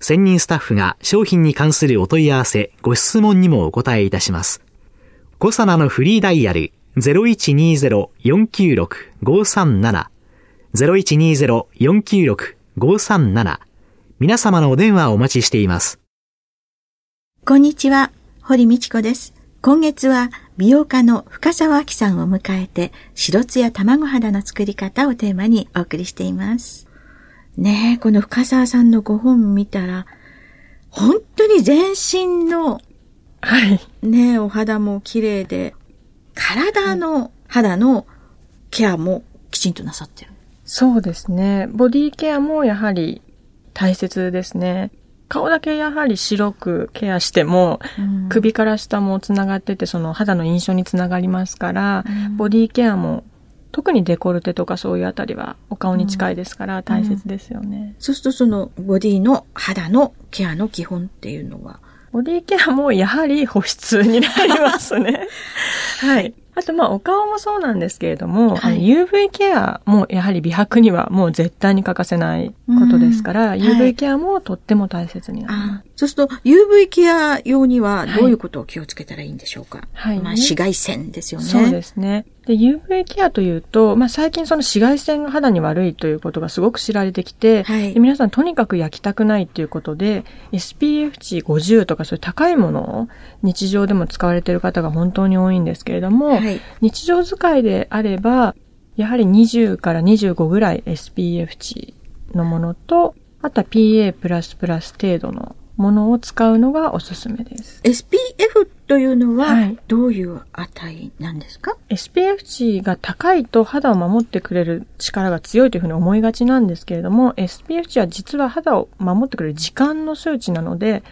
専任スタッフが商品に関するお問い合わせ、ご質問にもお答えいたします。コサナのフリーダイヤル0120-496-537 0120-496-537皆様のお電話をお待ちしています。こんにちは、堀道子です。今月は美容家の深沢明さんを迎えて、白ツヤ卵肌の作り方をテーマにお送りしています。ねえ、この深沢さんのご本見たら、本当に全身の、はい。ねえ、お肌も綺麗で、体の肌のケアもきちんとなさってる。そうですね。ボディケアもやはり大切ですね。顔だけやはり白くケアしても、うん、首から下もつながってて、その肌の印象につながりますから、うん、ボディケアも、特にデコルテとかそういうあたりはお顔に近いですから大切ですよね。そうするとそのボディの肌のケアの基本っていうのは？ボディケアもやはり保湿になりますね。はい。あと、まあ、お顔もそうなんですけれども、はい、UV ケアもやはり美白にはもう絶対に欠かせないことですから、UV ケアもとっても大切になります。そうすると、UV ケア用にはどういうことを気をつけたらいいんでしょうか、はい、まあ、紫外線ですよね。そうですね。で、UV ケアというと、まあ、最近その紫外線が肌に悪いということがすごく知られてきて、はい、皆さんとにかく焼きたくないということで、SPF 値50とかそういう高いものを日常でも使われている方が本当に多いんですけれども、はい、日常使いであれば、やはり20から25ぐらい SPF 値のものと、あとは PA++ 程度のものを使うのがおすすめです。SPF というのは、どういう値なんですか、はい、?SPF 値が高いと肌を守ってくれる力が強いというふうに思いがちなんですけれども、SPF 値は実は肌を守ってくれる時間の数値なので、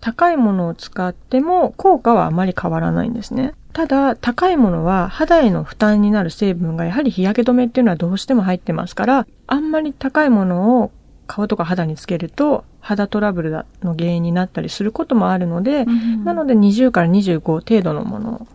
高いものを使っても効果はあまり変わらないんですね。ただ、高いものは肌への負担になる成分がやはり日焼け止めっていうのはどうしても入ってますから、あんまり高いものを顔とか肌につけると肌トラブルの原因になったりすることもあるので、うん、なので20から25程度のもの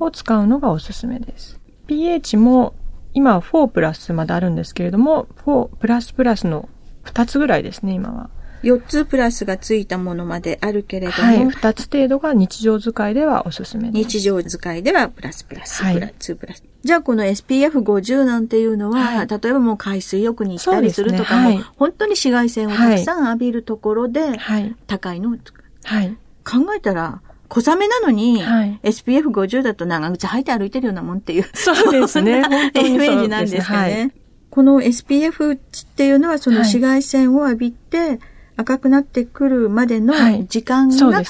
を使うのがおすすめです。pH も今は4プラスまであるんですけれども、4プラスプラスの2つぐらいですね、今は。4つプラスがついたものまであるけれども。はい、2つ程度が日常使いではおすすめです。日常使いではプラスプラス、はい、プラス、2プラス。じゃあこの SPF50 なんていうのは、はい、例えばもう海水浴に行ったりするとかも、ねはい、本当に紫外線をたくさん浴びるところで、高いのを使う。はい、考えたら、小雨なのに、はい、SPF50 だと長靴履いて歩いてるようなもんっていう。そうですね。イメージなんですかね。この SPF っていうのはその紫外線を浴びて、赤くなってくるまでの時間が、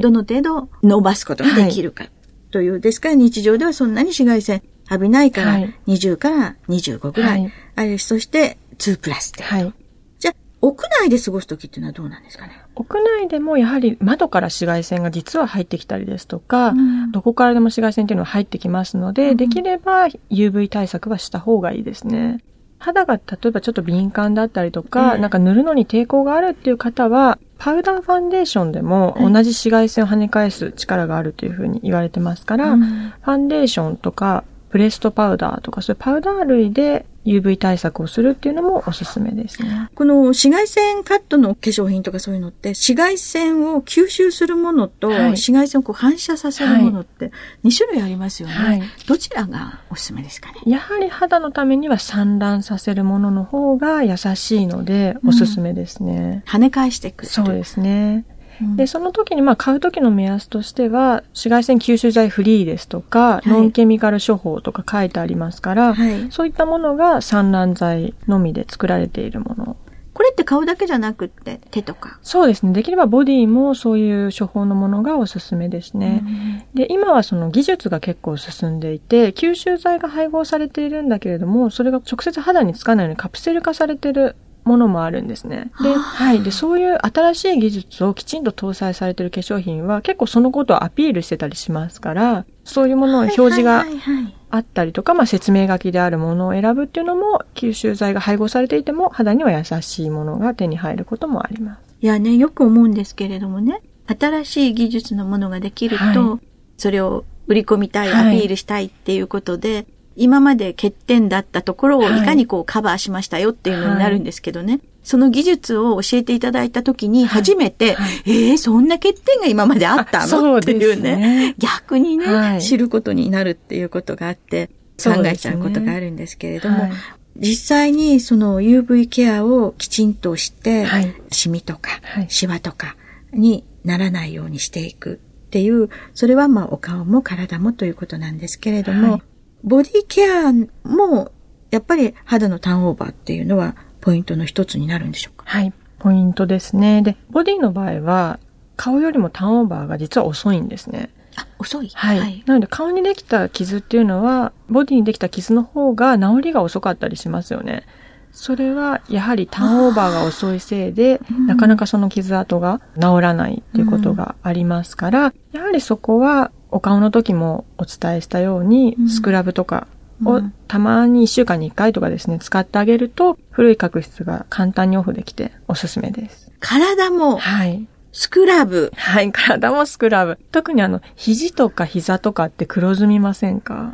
どの程度伸ばすことができるかという。ですから日常ではそんなに紫外線浴びないから、20から25ぐらい。あれ、そして2プラスで。はい。じゃあ、屋内で過ごすときっていうのはどうなんですかね屋内でもやはり窓から紫外線が実は入ってきたりですとか、うん、どこからでも紫外線っていうのは入ってきますので、うん、できれば UV 対策はした方がいいですね。肌が例えばちょっと敏感だったりとか、うん、なんか塗るのに抵抗があるっていう方は、パウダーファンデーションでも同じ紫外線を跳ね返す力があるというふうに言われてますから、うん、ファンデーションとかプレストパウダーとか、そういうパウダー類で UV 対策をするっていうのもおすすめですね。この紫外線カットの化粧品とかそういうのって、紫外線を吸収するものと、紫外線をこう反射させるものって2種類ありますよね。はい、どちらがおすすめですかね？やはり肌のためには散乱させるものの方が優しいので、おすすめですね。うん、跳ね返していく。そうですね。うん、で、その時にまあ買う時の目安としては、紫外線吸収剤フリーですとか、はい、ノンケミカル処方とか書いてありますから、はい、そういったものが散乱剤のみで作られているもの。これって顔だけじゃなくって手とか？そうですね。できればボディもそういう処方のものがおすすめですね。で、今はその技術が結構進んでいて、吸収剤が配合されているんだけれども、それが直接肌につかないようにカプセル化されているものもあるんですね。で、はい。で、そういう新しい技術をきちんと搭載されている化粧品は結構そのことをアピールしてたりしますから、そういうものの表示があったりとか、まあ、説明書きであるものを選ぶっていうのも、吸収剤が配合されていても、肌には優しいものが手に入ることもあります。いやね、よく思うんですけれどもね、新しい技術のものができると、はい、それを売り込みたい、アピールしたいっていうことで、はい、今まで欠点だったところをい。かにこうカバーしましたよっていうのになるんですけどね。はい。その技術を教えていただいたときに初めて、はい。はい、えー、そんな欠点が今まであったのっていうね、ね逆にね、はい、知ることになるっていうことがあって、考えちゃうことがあるんですけれども、ね、実際にその UV ケアをきちんとして、はい、シミとか、シワとかにならないようにしていくっていう、それはまあお顔も体もということなんですけれども、はい、ボディケアもやっぱり肌のターンオーバーっていうのはポイントの一つになるんでしょうか？はい、ポイントですね。で、ボディの場合は顔よりもターンオーバーが実は遅いんですね。あ、遅い？はい。はい、なので顔にできた傷っていうのは、ボディにできた傷の方が治りが遅かったりしますよね。それはやはりターンオーバーが遅いせいで、なかなかその傷跡が治らないっていうことがありますから、やはりそこはお顔の時もお伝えしたように、スクラブとかをたまに1週間に1回とかですね、使ってあげると、古い角質が簡単にオフできておすすめです。体も、はい。スクラブ。はい、体もスクラブ。特にあの、肘とか膝とかって黒ずみませんか？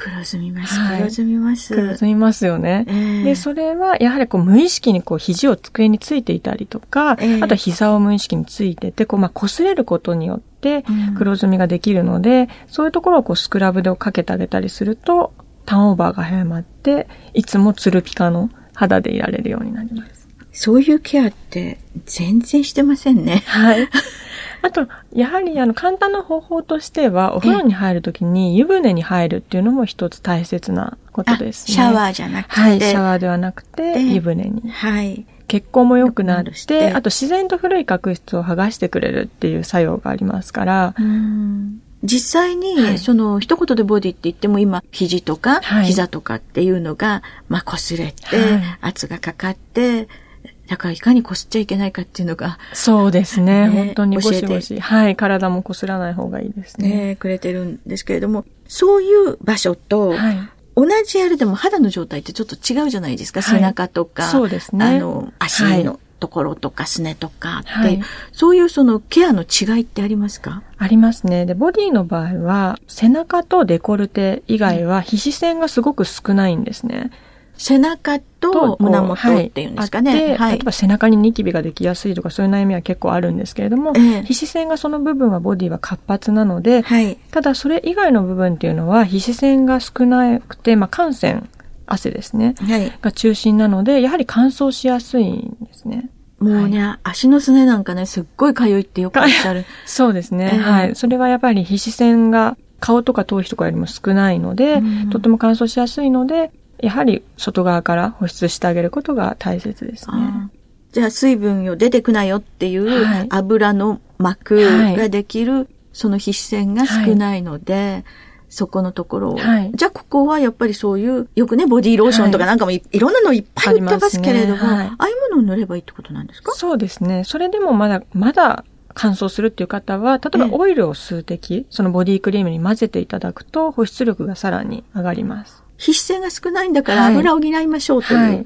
黒ずみます。黒ずみます。黒ずみますよね。えー、で、それはやはりこう無意識にこう肘を机についていたりとか、えー、あと膝を無意識についてて、こうまあ擦れることによって黒ずみができるので、うん、そういうところをこうスクラブでかけてあげたりすると、ターンオーバーが早まって、いつもツルピカの肌でいられるようになります。そういうケアって全然してませんね。はい。あと、やはりあの簡単な方法としては、お風呂に入るときに湯船に入るっていうのも一つ大切なことですね。シャワーじゃなくて。はい、シャワーではなくて、湯船に。はい。血行も良くなって、あと自然と古い角質を剥がしてくれるっていう作用がありますから、実際に、その、一言でボディって言っても今、肘とか、膝とかっていうのが、まあ、擦れて、圧がかかって、だからいかに擦っちゃいけないかっていうのが。そうですね。ね本当にゴシゴシ。はい。体も擦らない方がいいですね。ねくれてるんですけれども、そういう場所と、はい、同じやるでも肌の状態ってちょっと違うじゃないですか。はい、背中とか。そうですね。あの、足のところとかすねとかって、はい、そういうそのケアの違いってありますか？ありますね。で、ボディの場合は、背中とデコルテ以外は皮脂腺がすごく少ないんですね。背中と胸元っていうんですかね。はい、例えば背中にニキビができやすいとかそういう悩みは結構あるんですけれども、えー、皮脂腺がその部分はボディは活発なので、はい、ただそれ以外の部分っていうのは皮脂腺が少なくて、まあ、汗腺汗ですね、はい、が中心なので、やはり乾燥しやすいんですね。もうね、はい、足のすねなんかね、すっごい痒いってよくおっしゃる。そうですね、えー、はい。それはやっぱり皮脂腺が顔とか頭皮とかよりも少ないので、うん、とても乾燥しやすいので、やはり外側から保湿してあげることが大切ですね。じゃあ水分よ出てくなよっていう油の膜ができる、その皮脂腺が少ないので、はい。そこのところを。はい、じゃあ、ここはやっぱりそういう、よくね、ボディーローションとかなんかもいろんなのいっぱい売ってますけれども、あ,、ね。あいうものを塗ればいいってことなんですか？そうですね。それでもまだ、まだ乾燥するっていう方は、例えばオイルを数滴、そのボディクリームに混ぜていただくと、保湿力がさらに上がります。皮脂腺が少ないんだから油を補いましょうという。はい、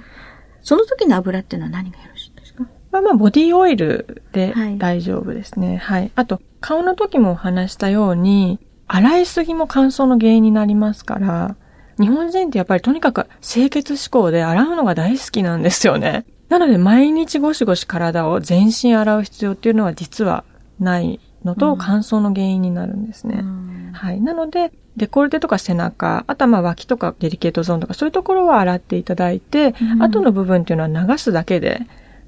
その時の油っていうのは何がよろしいですか？まあまあ、ボディオイルで大丈夫ですね。はい。あと、顔の時もお話したように、洗いすぎも乾燥の原因になりますから、日本人ってやっぱりとにかく清潔志向で洗うのが大好きなんですよね。なので毎日ゴシゴシ体を全身洗う必要っていうのは実はないのと乾燥の原因になるんですね。うん、はい。なので、デコルテとか背中、あとはまあ脇とかデリケートゾーンとかそういうところは洗っていただいて、うん、後の部分っていうのは流すだけで、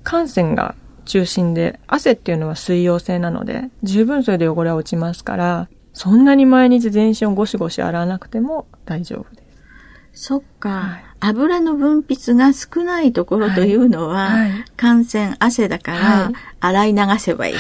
汗腺が中心で、汗っていうのは水溶性なので、十分それで汚れは落ちますから、そんなに毎日全身をゴシゴシ洗わなくても大丈夫です。そっか。はい、油の分泌が少ないところというのは、はいはい、汗腺、汗だから、洗い流せばいい。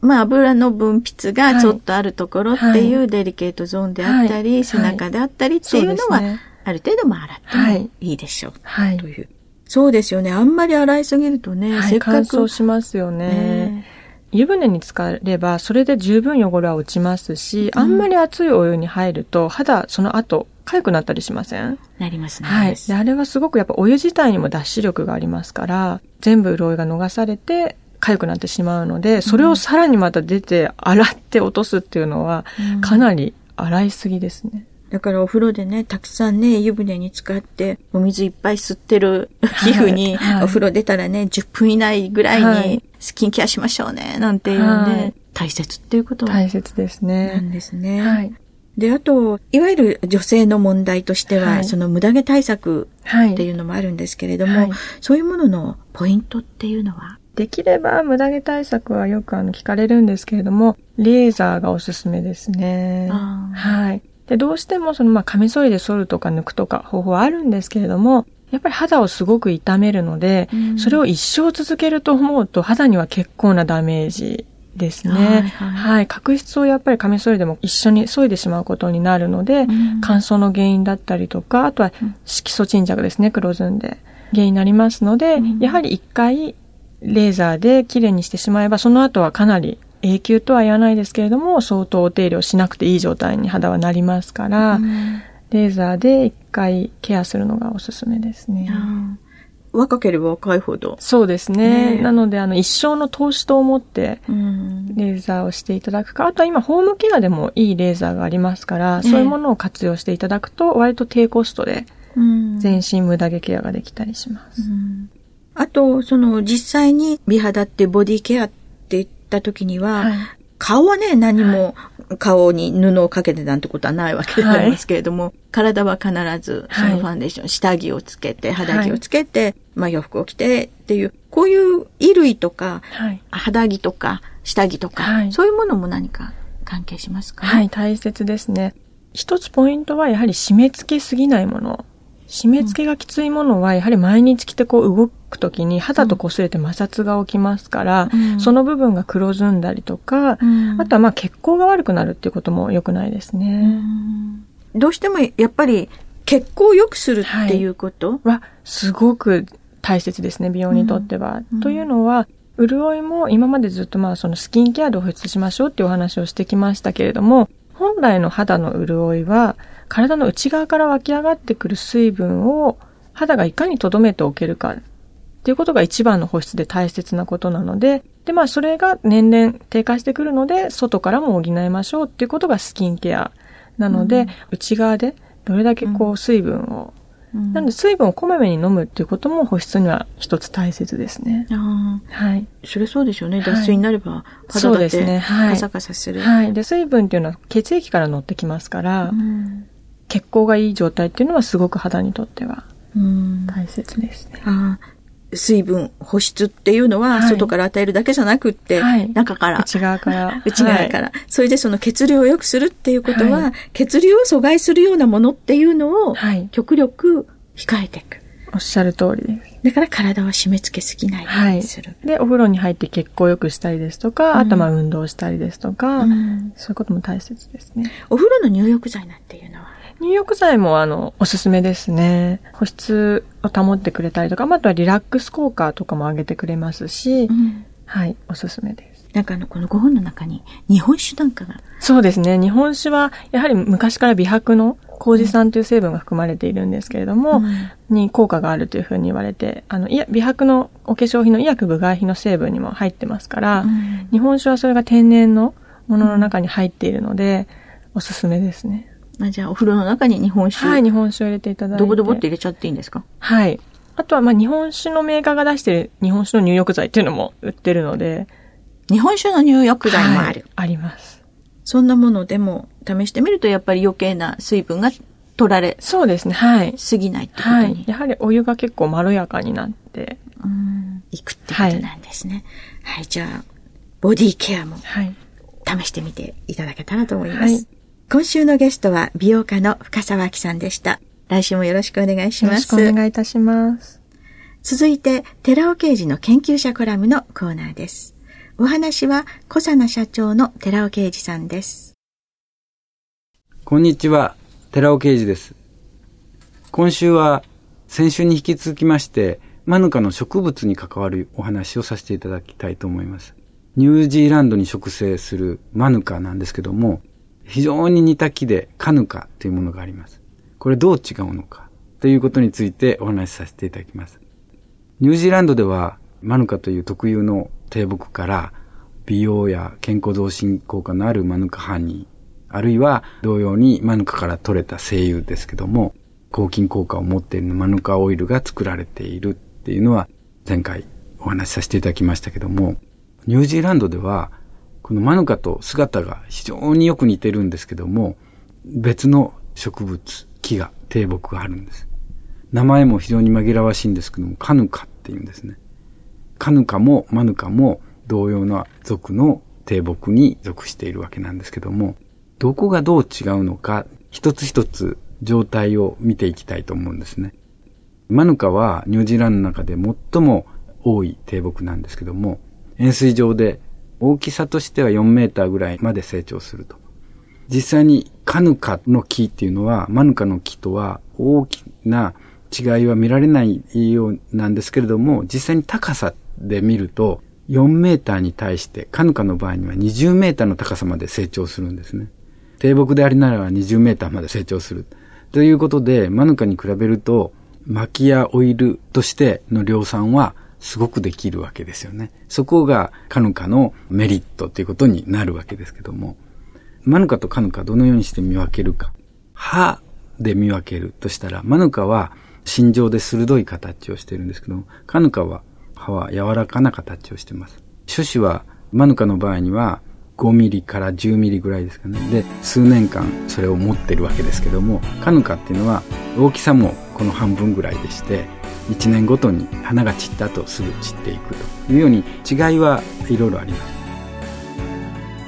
まあ、油の分泌がちょっとあるところっていうデリケートゾーンであったり、背中であったりっていうのは、ある程度も洗ってもいいでしょう。はい。という。そうですよね。あんまり洗いすぎるとね、せっかく。乾燥しますよね。ね湯船に浸かれば、それで十分汚れは落ちますし、あんまり熱いお湯に入ると、肌、その後、痒くなったりしません？なりますね。はい。で、あれはすごくやっぱお湯自体にも脱脂力がありますから、全部潤いが逃されて、痒くなってしまうので、それをさらにまた出て、洗って落とすっていうのは、かなり洗いすぎですね。だからお風呂でね、たくさんね、湯船に使って、お水いっぱい吸ってる皮膚に、はい、お風呂出たらね、10分以内ぐらいにスキンケアしましょうね、なんていうね、はい、大切っていうこと大切ですね。なんですね。はい。で、あと、いわゆる女性の問題としては、はい、その無駄毛対策っていうのもあるんですけれども、はい、そういうもののポイントっていうのは？できれば無駄毛対策はよくあの聞かれるんですけれども、レーザーがおすすめですね。はい。で、どうしてもその、まあ、カミソリで剃るとか抜くとか方法はあるんですけれども、やっぱり肌をすごく痛めるので、うん、それを一生続けると思うと肌には結構なダメージですね。はい、はい。はい、角質をやっぱりカミソリでも一緒に削いでしまうことになるので、うん、乾燥の原因だったりとか、あとは色素沈着ですね、黒ずんで。原因になりますので、うん、やはり一回レーザーで綺麗にしてしまえば、その後はかなり永久とは言わないですけれども、相当お手入れをしなくていい状態に肌はなりますから、うん、レーザーで一回ケアするのがおすすめですね。若ければ若いほど。そうですね。ねなので、あの、一生の投資と思って、レーザーをしていただくか、あとは今、ホームケアでもいいレーザーがありますから、そういうものを活用していただくと、割と低コストで、全身無駄毛ケアができたりします。あと、その、実際に美肌ってボディケアってった時には、はい、顔はね、何も顔に布をかけてなんてことはないわけでありますけれども、はい、体は必ずそのファンデーション、はい、下着をつけて、肌着をつけて、まあ洋服を着てっていう、こういう衣類とか、肌着とか、下着とか、そういうものも何か関係しますか？はい、大切ですね。一つポイントはやはり締め付けすぎないもの。締め付けがきついものは、やはり毎日着てこう動くときに肌と擦れて摩擦が起きますから、うん、その部分が黒ずんだりとか、うん、あとはまあ血行が悪くなるっていうことも良くないですね。どうしてもやっぱり血行を良くするってい。うこと、はい、は、すごく大切ですね、美容にとっては。というのは、潤いも今までずっとまあそのスキンケアで保湿しましょうっていうお話をしてきましたけれども、本来の肌の潤いは、体の内側から湧き上がってくる水分を肌がいかに留めておけるかっていうことが一番の保湿で大切なことなので、で、まあそれが年々低下してくるので、外からも補いましょうっていうことがスキンケアなので、うん、内側でどれだけこう水分を、うん、なので水分をこまめに飲むっていうことも保湿には一つ大切ですね。はい。それそうでしょうね。脱水になれば肌だってカサカサする。はい。で、水分っていうのは血液から乗ってきますから、うん血行がいい状態っていうのはすごく肌にとっては大切ですね。水分、保湿っていうのは、外から与えるだけじゃなくって、はい、中から。内側から。内側から、はい、それでその血流を良くするっていうことは、はい、血流を阻害するようなものっていうのを、極力控えていく。おっしゃる通りです。だから体は締め付けすぎないようにする。で、お風呂に入って血行を良くしたりですとか、うん、あとまあ運動したりですとか、うん、そういうことも大切ですね。お風呂の入浴剤なんていうのは入浴剤もあの、おすすめですね。保湿を保ってくれたりとか、あとはリラックス効果とかも上げてくれますし、うん、はい、おすすめです。なんかあの、この5本の中に日本酒なんかが。そうですね。日本酒は、やはり昔から美白の麹酸という成分が含まれているんですけれども、うん、に効果があるというふうに言われて、あの、いや、美白のお化粧品の医薬部外品の成分にも入ってますから、うん、日本酒はそれが天然のものの中に入っているので、おすすめですね。あじゃあ、お風呂の中に日本酒。はい、日本酒を入れていただいて。ドボドボって入れちゃっていいんですか？はい。あとは、まあ、日本酒のメーカーが出してる日本酒の入浴剤っていうのも売ってるので。日本酒の入浴剤もある、はい、あります。そんなものでも試してみると、やっぱり余計な水分が取られそうですねはい過ぎないってことに、はい、やはりお湯が結構まろやかになってうんいくってことなんですね、はい、はい、じゃあボディケアも試してみていただけたらと思います、はい、今週のゲストは美容家の深沢明さんでした来週もよろしくお願いします。よろしくお願いいたします。続いて、寺尾刑事の研究者コラムのコーナーです。お話は、小佐奈社長の寺尾刑事さんです。こんにちは、寺尾刑事です。今週は、先週に引き続きまして、マヌカの植物に関わるお話をさせていただきたいと思います。ニュージーランドに植生するマヌカなんですけども、非常に似た木でカヌカというものがあります。これどう違うのか？ということについてお話しさせていただきます。ニュージーランドではマヌカという特有の低木から美容や健康増進効果のあるマヌカハニー、あるいは同様にマヌカから取れた精油ですけども、抗菌効果を持っているマヌカオイルが作られているっていうのは前回お話しさせていただきましたけども、ニュージーランドではこのマヌカと姿が非常によく似てるんですけども、別の植物、木が、低木があるんです。名前も非常に紛らわしいんですけども、カヌカっていうんですね。カヌカもマヌカも同様な属の低木に属しているわけなんですけども、どこがどう違うのか、一つ一つ状態を見ていきたいと思うんですね。マヌカはニュージーランドの中で最も多い低木なんですけども、円錐状で大きさとしては4メーターぐらいまで成長すると。実際にカヌカの木っていうのは、マヌカの木とは大きな違いは見られないようなんですけれども、実際に高さで見ると、4メーターに対して、カヌカの場合には20メーターの高さまで成長するんですね。低木でありながら20メーターまで成長する。ということで、マヌカに比べると、薪やオイルとしての量産はすごくできるわけですよね。そこがカヌカのメリットということになるわけですけども。マヌカとカヌカどのようにして見分けるか。歯で見分けるとしたら、マヌカは心状で鋭い形をしているんですけど、カヌカは歯は柔らかな形をしています。種子はマヌカの場合には5ミリから10ミリぐらいですかね。で、数年間それを持ってるわけですけども、カヌカっていうのは大きさもこの半分ぐらいでして、1年ごとに花が散った後すぐ散っていくというように違いはいろいろあります。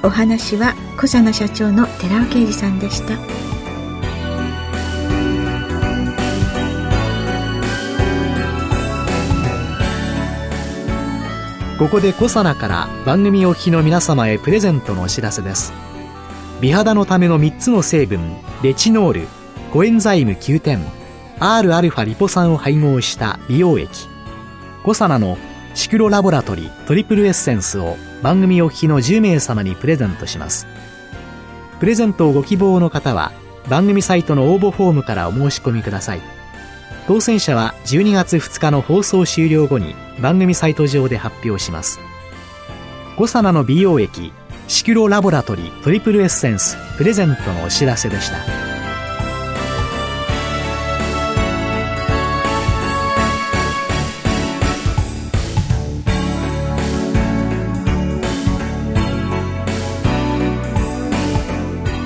お話は小佐野社長の寺尾啓二さんでした。ここでコサナから番組お聞きの皆様へプレゼントのお知らせです。美肌のための3つの成分レチノールコエンザイム9点 Rα リポ酸を配合した美容液コサナのシクロラボラトリトリプルエッセンスを番組お聞きの10名様にプレゼントします。プレゼントをご希望の方は番組サイトの応募フォームからお申し込みください。当選者は12月2日の放送終了後に番組サイト上で発表します。コサナの美容液シクロラボラトリトリプルエッセンスプレゼントのお知らせでした。